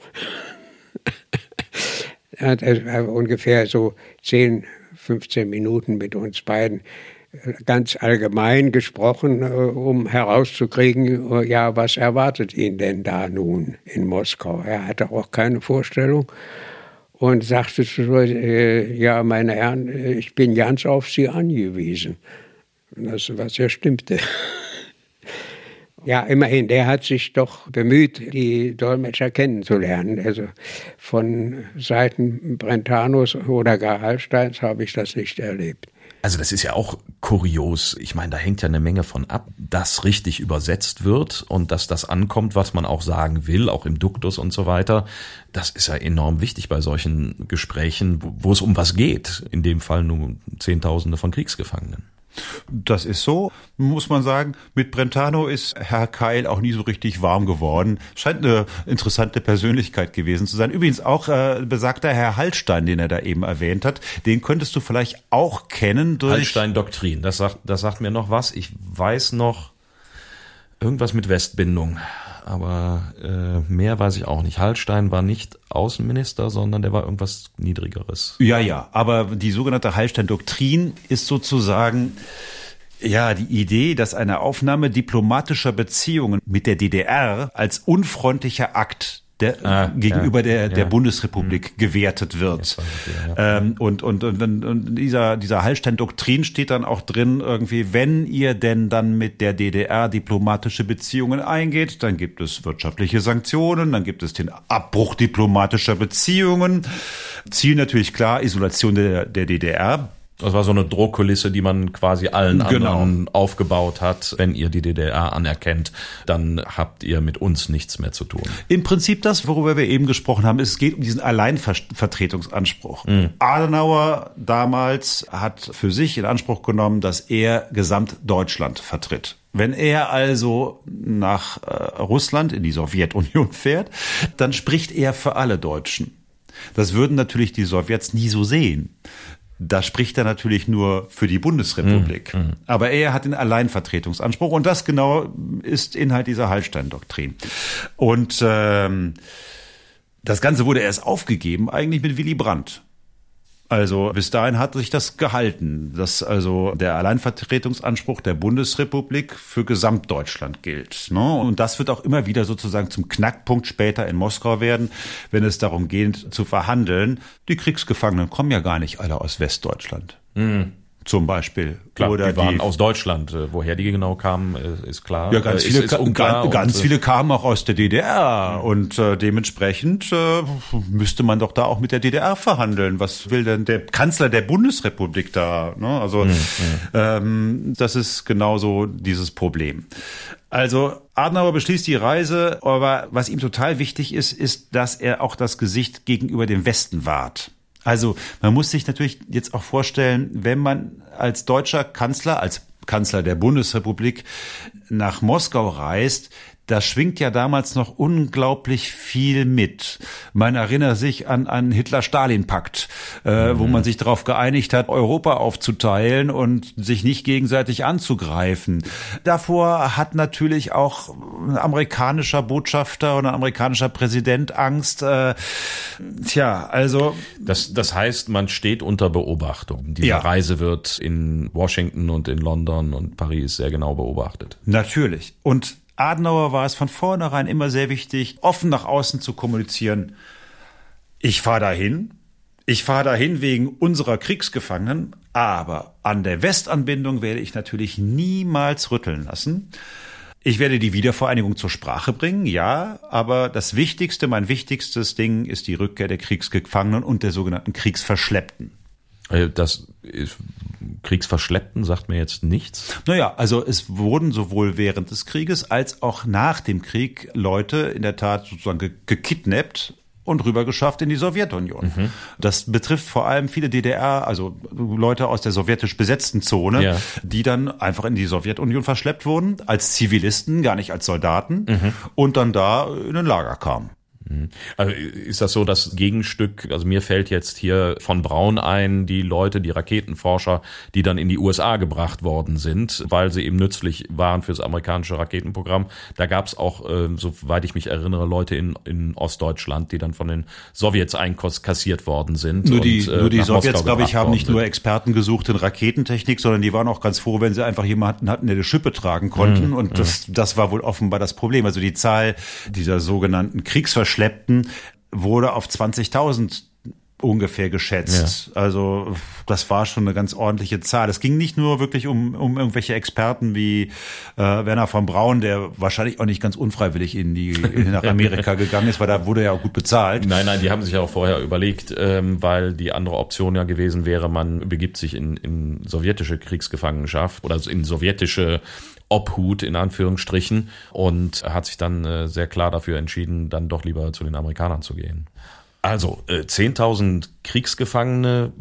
er hat ungefähr so 10, 15 Minuten mit uns beiden äh, ganz allgemein gesprochen, äh, um herauszukriegen, äh, ja, was erwartet ihn denn da nun in Moskau? Er hatte auch keine Vorstellung und sagte zu äh, ja, meine Herren, äh, ich bin ganz auf Sie angewiesen. Das, was ja stimmte. ja, immerhin, der hat sich doch bemüht, die Dolmetscher kennenzulernen. Also von Seiten Brentanos oder gar Hallsteins habe ich das nicht erlebt. Also das ist ja auch kurios. Ich meine, da hängt ja eine Menge von ab, dass richtig übersetzt wird und dass das ankommt, was man auch sagen will, auch im Duktus und so weiter. Das ist ja enorm wichtig bei solchen Gesprächen, wo es um was geht. In dem Fall nur Zehntausende von Kriegsgefangenen. Das ist so, muss man sagen. Mit Brentano ist Herr Keil auch nie so richtig warm geworden. Scheint eine interessante Persönlichkeit gewesen zu sein. Übrigens auch äh, besagter Herr Hallstein, den er da eben erwähnt hat, den könntest du vielleicht auch kennen durch Hallstein-Doktrin. Das sagt, das sagt mir noch was. Ich weiß noch irgendwas mit Westbindung aber äh, mehr weiß ich auch nicht. Hallstein war nicht Außenminister, sondern der war irgendwas Niedrigeres. Ja, ja, aber die sogenannte Hallstein-Doktrin ist sozusagen ja, die Idee, dass eine Aufnahme diplomatischer Beziehungen mit der DDR als unfreundlicher Akt der, ah, gegenüber ja, der, der ja. Bundesrepublik mhm. gewertet wird. Ja, ähm, und, und, und, und dieser, dieser Hallstein-Doktrin steht dann auch drin, irgendwie, wenn ihr denn dann mit der DDR diplomatische Beziehungen eingeht, dann gibt es wirtschaftliche Sanktionen, dann gibt es den Abbruch diplomatischer Beziehungen. Ziel natürlich klar, Isolation der, der DDR. Das war so eine Drohkulisse, die man quasi allen genau. anderen aufgebaut hat. Wenn ihr die DDR anerkennt, dann habt ihr mit uns nichts mehr zu tun. Im Prinzip das, worüber wir eben gesprochen haben, es geht um diesen Alleinvertretungsanspruch. Mhm. Adenauer damals hat für sich in Anspruch genommen, dass er Gesamtdeutschland vertritt. Wenn er also nach äh, Russland in die Sowjetunion fährt, dann spricht er für alle Deutschen. Das würden natürlich die Sowjets nie so sehen. Da spricht er natürlich nur für die Bundesrepublik. Mhm. Aber er hat den Alleinvertretungsanspruch und das genau ist Inhalt dieser Hallstein-Doktrin. Und ähm, das Ganze wurde erst aufgegeben eigentlich mit Willy Brandt. Also bis dahin hat sich das gehalten, dass also der Alleinvertretungsanspruch der Bundesrepublik für Gesamtdeutschland gilt. Ne? Und das wird auch immer wieder sozusagen zum Knackpunkt später in Moskau werden, wenn es darum geht zu verhandeln. Die Kriegsgefangenen kommen ja gar nicht alle aus Westdeutschland. Mhm. Zum Beispiel. Klar, Oder die waren die, aus Deutschland. Äh, woher die genau kamen, äh, ist klar. Ja, ganz, äh, viele, ist, ist ganz, ganz viele kamen auch aus der DDR. Mhm. Und äh, dementsprechend äh, müsste man doch da auch mit der DDR verhandeln. Was will denn der Kanzler der Bundesrepublik da? Ne? Also mhm. ähm, das ist genauso dieses Problem. Also Adenauer beschließt die Reise, aber was ihm total wichtig ist, ist, dass er auch das Gesicht gegenüber dem Westen wahrt. Also man muss sich natürlich jetzt auch vorstellen, wenn man als deutscher Kanzler, als Kanzler der Bundesrepublik nach Moskau reist, da schwingt ja damals noch unglaublich viel mit. Man erinnert sich an einen Hitler-Stalin-Pakt, äh, mhm. wo man sich darauf geeinigt hat, Europa aufzuteilen und sich nicht gegenseitig anzugreifen. Davor hat natürlich auch ein amerikanischer Botschafter oder ein amerikanischer Präsident Angst. Äh, tja, also das, das heißt, man steht unter Beobachtung. Diese ja. Reise wird in Washington und in London und Paris sehr genau beobachtet. Natürlich. Und Adenauer war es von vornherein immer sehr wichtig, offen nach außen zu kommunizieren. Ich fahre dahin, ich fahre dahin wegen unserer Kriegsgefangenen, aber an der Westanbindung werde ich natürlich niemals rütteln lassen. Ich werde die Wiedervereinigung zur Sprache bringen, ja, aber das Wichtigste, mein wichtigstes Ding ist die Rückkehr der Kriegsgefangenen und der sogenannten Kriegsverschleppten. Äh, das ist Kriegsverschleppten sagt mir jetzt nichts. Naja, also es wurden sowohl während des Krieges als auch nach dem Krieg Leute in der Tat sozusagen ge gekidnappt und rübergeschafft in die Sowjetunion. Mhm. Das betrifft vor allem viele DDR, also Leute aus der sowjetisch besetzten Zone, ja. die dann einfach in die Sowjetunion verschleppt wurden, als Zivilisten, gar nicht als Soldaten, mhm. und dann da in ein Lager kamen. Mhm. Also ist das so das Gegenstück? Also mir fällt jetzt hier von Braun ein, die Leute, die Raketenforscher, die dann in die USA gebracht worden sind, weil sie eben nützlich waren fürs amerikanische Raketenprogramm. Da gab es auch, äh, soweit ich mich erinnere, Leute in, in Ostdeutschland, die dann von den Sowjets einkassiert worden sind. Nur die, und, äh, nur die Sowjets, glaube ich, haben nicht nur Experten gesucht in Raketentechnik, sondern die waren auch ganz froh, wenn sie einfach jemanden hatten, der die Schippe tragen konnten. Mhm. Und das, das war wohl offenbar das Problem. Also die Zahl dieser sogenannten Kriegsverschleppungen Verschleppten wurde auf 20.000 ungefähr geschätzt. Ja. Also das war schon eine ganz ordentliche Zahl. Es ging nicht nur wirklich um, um irgendwelche Experten wie äh, Werner von Braun, der wahrscheinlich auch nicht ganz unfreiwillig in die nach Amerika gegangen ist, weil da wurde ja auch gut bezahlt. Nein, nein, die haben sich ja auch vorher überlegt, ähm, weil die andere Option ja gewesen wäre, man begibt sich in, in sowjetische Kriegsgefangenschaft oder in sowjetische Obhut in Anführungsstrichen und hat sich dann äh, sehr klar dafür entschieden, dann doch lieber zu den Amerikanern zu gehen. Also äh, 10.000 Kriegsgefangene,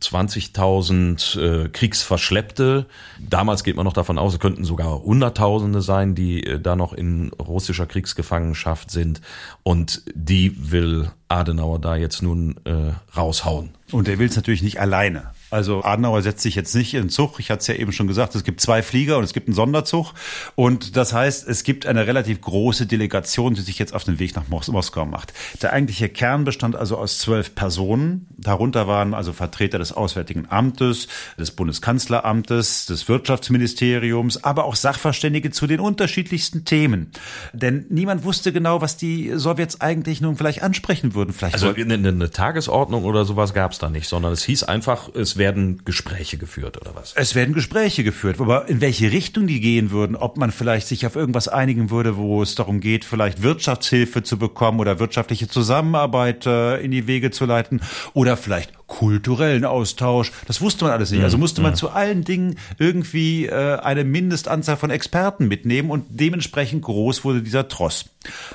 20.000 äh, Kriegsverschleppte. Damals geht man noch davon aus, es könnten sogar Hunderttausende sein, die äh, da noch in russischer Kriegsgefangenschaft sind. Und die will Adenauer da jetzt nun äh, raushauen. Und er will es natürlich nicht alleine. Also Adenauer setzt sich jetzt nicht in Zug. Ich hatte es ja eben schon gesagt, es gibt zwei Flieger und es gibt einen Sonderzug. Und das heißt, es gibt eine relativ große Delegation, die sich jetzt auf den Weg nach Mos Moskau macht. Der eigentliche Kern bestand also aus zwölf Personen. Darunter waren also Vertreter des Auswärtigen Amtes, des Bundeskanzleramtes, des Wirtschaftsministeriums, aber auch Sachverständige zu den unterschiedlichsten Themen. Denn niemand wusste genau, was die Sowjets eigentlich nun vielleicht ansprechen würden. Vielleicht also eine, eine Tagesordnung oder sowas gab es da nicht, sondern es hieß einfach, es werden Gespräche geführt oder was? Es werden Gespräche geführt, aber in welche Richtung die gehen würden, ob man vielleicht sich auf irgendwas einigen würde, wo es darum geht, vielleicht Wirtschaftshilfe zu bekommen oder wirtschaftliche Zusammenarbeit äh, in die Wege zu leiten oder vielleicht kulturellen Austausch. Das wusste man alles nicht. Also musste man ja. zu allen Dingen irgendwie äh, eine Mindestanzahl von Experten mitnehmen und dementsprechend groß wurde dieser Tross.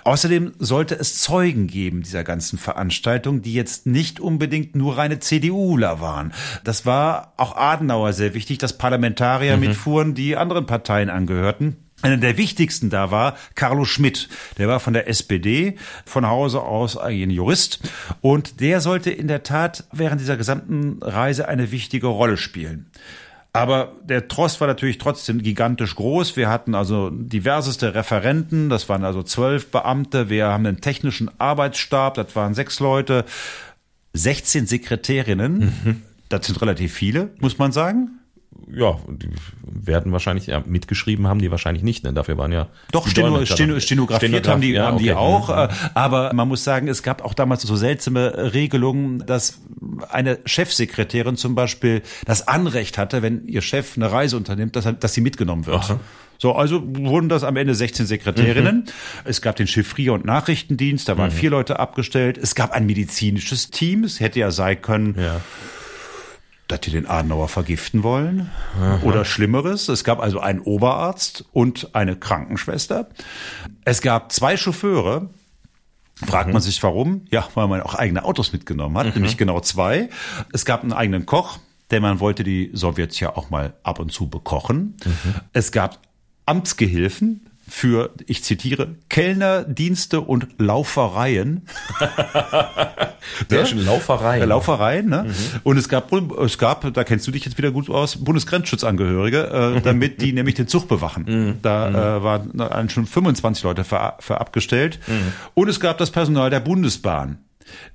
Außerdem sollte es Zeugen geben dieser ganzen Veranstaltung, die jetzt nicht unbedingt nur reine CDUler waren. Das war auch Adenauer sehr wichtig, dass Parlamentarier mhm. mitfuhren, die anderen Parteien angehörten. Einer der wichtigsten da war Carlo Schmidt. Der war von der SPD, von Hause aus ein Jurist. Und der sollte in der Tat während dieser gesamten Reise eine wichtige Rolle spielen. Aber der Trost war natürlich trotzdem gigantisch groß. Wir hatten also diverseste Referenten, das waren also zwölf Beamte. Wir haben einen technischen Arbeitsstab, das waren sechs Leute, 16 Sekretärinnen. Mhm. Das sind relativ viele, muss man sagen ja, die werden wahrscheinlich, ja, mitgeschrieben haben die wahrscheinlich nicht, denn dafür waren ja. Doch, Steno, Steno, stenografiert Stenograf, haben die, ja, haben okay. die auch. Mhm. Äh, aber man muss sagen, es gab auch damals so seltsame Regelungen, dass eine Chefsekretärin zum Beispiel das Anrecht hatte, wenn ihr Chef eine Reise unternimmt, dass, dass sie mitgenommen wird. Aha. So, also wurden das am Ende 16 Sekretärinnen. Mhm. Es gab den Chiffrier- und Nachrichtendienst, da waren mhm. vier Leute abgestellt. Es gab ein medizinisches Team, es hätte ja sein können. Ja dass die den Adenauer vergiften wollen Aha. oder Schlimmeres. Es gab also einen Oberarzt und eine Krankenschwester. Es gab zwei Chauffeure. Fragt mhm. man sich warum? Ja, weil man auch eigene Autos mitgenommen hat, mhm. nämlich genau zwei. Es gab einen eigenen Koch, denn man wollte die Sowjets ja auch mal ab und zu bekochen. Mhm. Es gab Amtsgehilfen, für, ich zitiere, Kellner, Dienste und Laufereien. Sehr schön, Laufereien. Laufereien, ne? Mhm. Und es gab, es gab, da kennst du dich jetzt wieder gut aus, Bundesgrenzschutzangehörige, äh, damit die nämlich den Zug bewachen. Mhm. Da mhm. äh, waren schon 25 Leute für, für abgestellt. Mhm. Und es gab das Personal der Bundesbahn.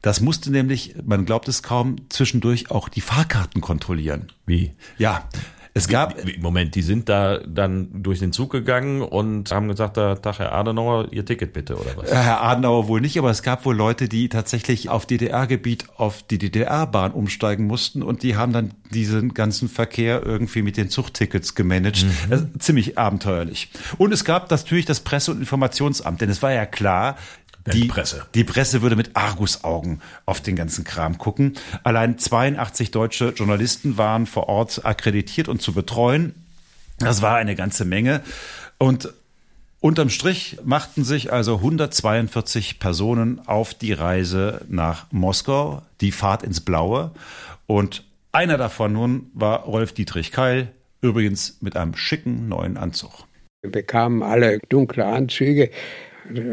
Das musste nämlich, man glaubt es kaum, zwischendurch auch die Fahrkarten kontrollieren. Wie? Ja. Es gab. Moment, die sind da dann durch den Zug gegangen und haben gesagt, da, Tag, Herr Adenauer, Ihr Ticket bitte, oder was? Herr Adenauer wohl nicht, aber es gab wohl Leute, die tatsächlich auf DDR-Gebiet auf die DDR-Bahn umsteigen mussten und die haben dann diesen ganzen Verkehr irgendwie mit den Zugtickets gemanagt. Mhm. ziemlich abenteuerlich. Und es gab natürlich das Presse- und Informationsamt, denn es war ja klar, die Presse. Die Presse würde mit Argusaugen auf den ganzen Kram gucken. Allein 82 deutsche Journalisten waren vor Ort akkreditiert und zu betreuen. Das war eine ganze Menge. Und Unterm Strich machten sich also 142 Personen auf die Reise nach Moskau, die Fahrt ins Blaue. Und einer davon nun war Rolf Dietrich Keil, übrigens mit einem schicken neuen Anzug. Wir bekamen alle dunkle Anzüge,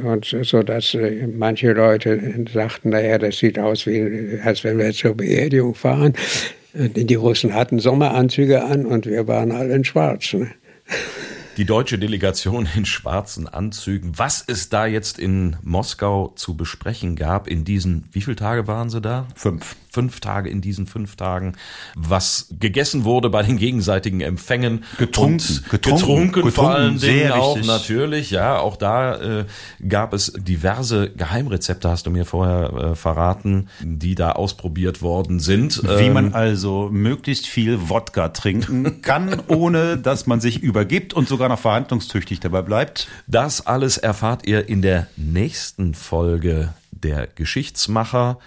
und so dass äh, manche Leute sagten, naja, das sieht aus wie, als wenn wir zur Beerdigung fahren. Die Russen hatten Sommeranzüge an und wir waren alle in Schwarz. Ne? Die deutsche Delegation in schwarzen Anzügen. Was es da jetzt in Moskau zu besprechen gab in diesen, wie viele Tage waren sie da? Fünf fünf Tage in diesen fünf Tagen, was gegessen wurde bei den gegenseitigen Empfängen. Getrunken, und getrunken, getrunken, vor allen Dingen auch wichtig. natürlich, ja, auch da äh, gab es diverse Geheimrezepte, hast du mir vorher äh, verraten, die da ausprobiert worden sind. Wie ähm, man also möglichst viel Wodka trinken kann, ohne dass man sich übergibt und sogar noch verhandlungstüchtig dabei bleibt. Das alles erfahrt ihr in der nächsten Folge der Geschichtsmacher.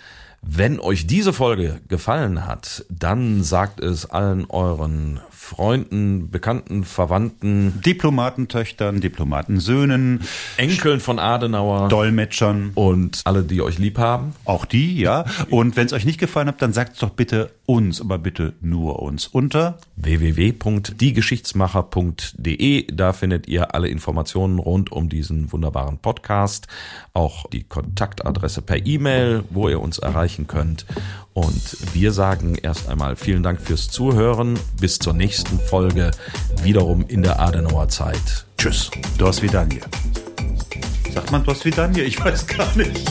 Wenn euch diese Folge gefallen hat, dann sagt es allen euren Freunden, Bekannten, Verwandten, Diplomatentöchtern, Diplomatensöhnen, Enkeln von Adenauer, Dolmetschern und alle, die euch lieb haben. Auch die, ja. Und wenn es euch nicht gefallen hat, dann sagt es doch bitte uns, aber bitte nur uns unter www.diegeschichtsmacher.de. Da findet ihr alle Informationen rund um diesen wunderbaren Podcast, auch die Kontaktadresse per E-Mail, wo ihr uns erreichen könnt. Und wir sagen erst einmal vielen Dank fürs Zuhören. Bis zur nächsten Folge, wiederum in der Adenauer Zeit. Tschüss. Dos Vidanje. Sagt man Dos Vidanje? Ich weiß gar nicht.